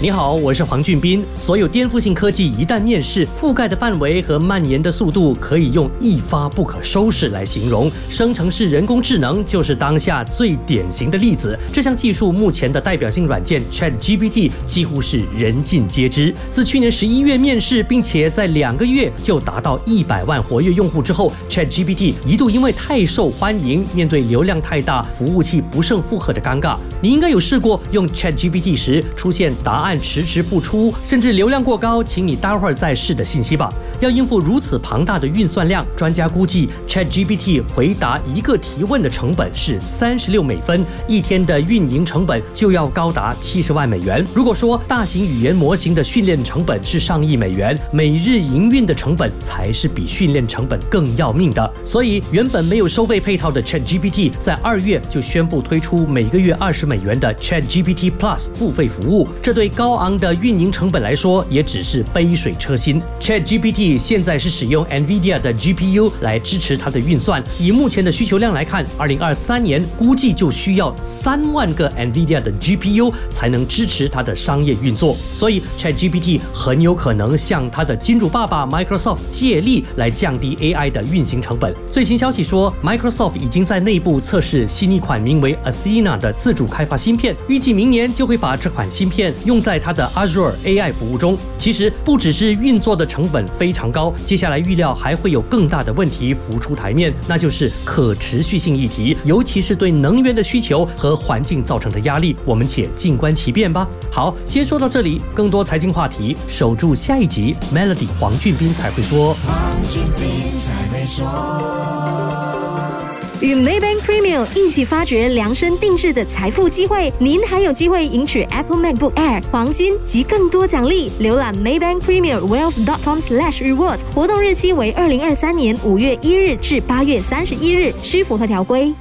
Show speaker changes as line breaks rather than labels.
你好，我是黄俊斌。所有颠覆性科技一旦面世，覆盖的范围和蔓延的速度可以用一发不可收拾来形容。生成式人工智能就是当下最典型的例子。这项技术目前的代表性软件 ChatGPT 几乎是人尽皆知。自去年十一月面世，并且在两个月就达到一百万活跃用户之后，ChatGPT 一度因为太受欢迎，面对流量太大、服务器不胜负荷的尴尬。你应该有试过用 ChatGPT 时出现答案。案迟迟不出，甚至流量过高，请你待会儿再试的信息吧。要应付如此庞大的运算量，专家估计 ChatGPT 回答一个提问的成本是三十六美分，一天的运营成本就要高达七十万美元。如果说大型语言模型的训练成本是上亿美元，每日营运的成本才是比训练成本更要命的。所以，原本没有收费配套的 ChatGPT 在二月就宣布推出每个月二十美元的 ChatGPT Plus 付费服务，这对高昂的运营成本来说，也只是杯水车薪。ChatGPT 现在是使用 NVIDIA 的 GPU 来支持它的运算。以目前的需求量来看，二零二三年估计就需要三万个 NVIDIA 的 GPU 才能支持它的商业运作。所以 ChatGPT 很有可能向它的金主爸爸 Microsoft 借力来降低 AI 的运行成本。最新消息说，Microsoft 已经在内部测试新一款名为 Athena 的自主开发芯片，预计明年就会把这款芯片用在。在它的 Azure AI 服务中，其实不只是运作的成本非常高，接下来预料还会有更大的问题浮出台面，那就是可持续性议题，尤其是对能源的需求和环境造成的压力。我们且静观其变吧。好，先说到这里，更多财经话题，守住下一集 Melody 黄俊斌才会说。
黄俊斌才会说。
与 Maybank Premium 一起发掘量身定制的财富机会，您还有机会赢取 Apple MacBook Air、黄金及更多奖励。浏览 Maybank Premium Wealth. dot com slash rewards 活动日期为二零二三年五月一日至八月三十一日，需符合条规。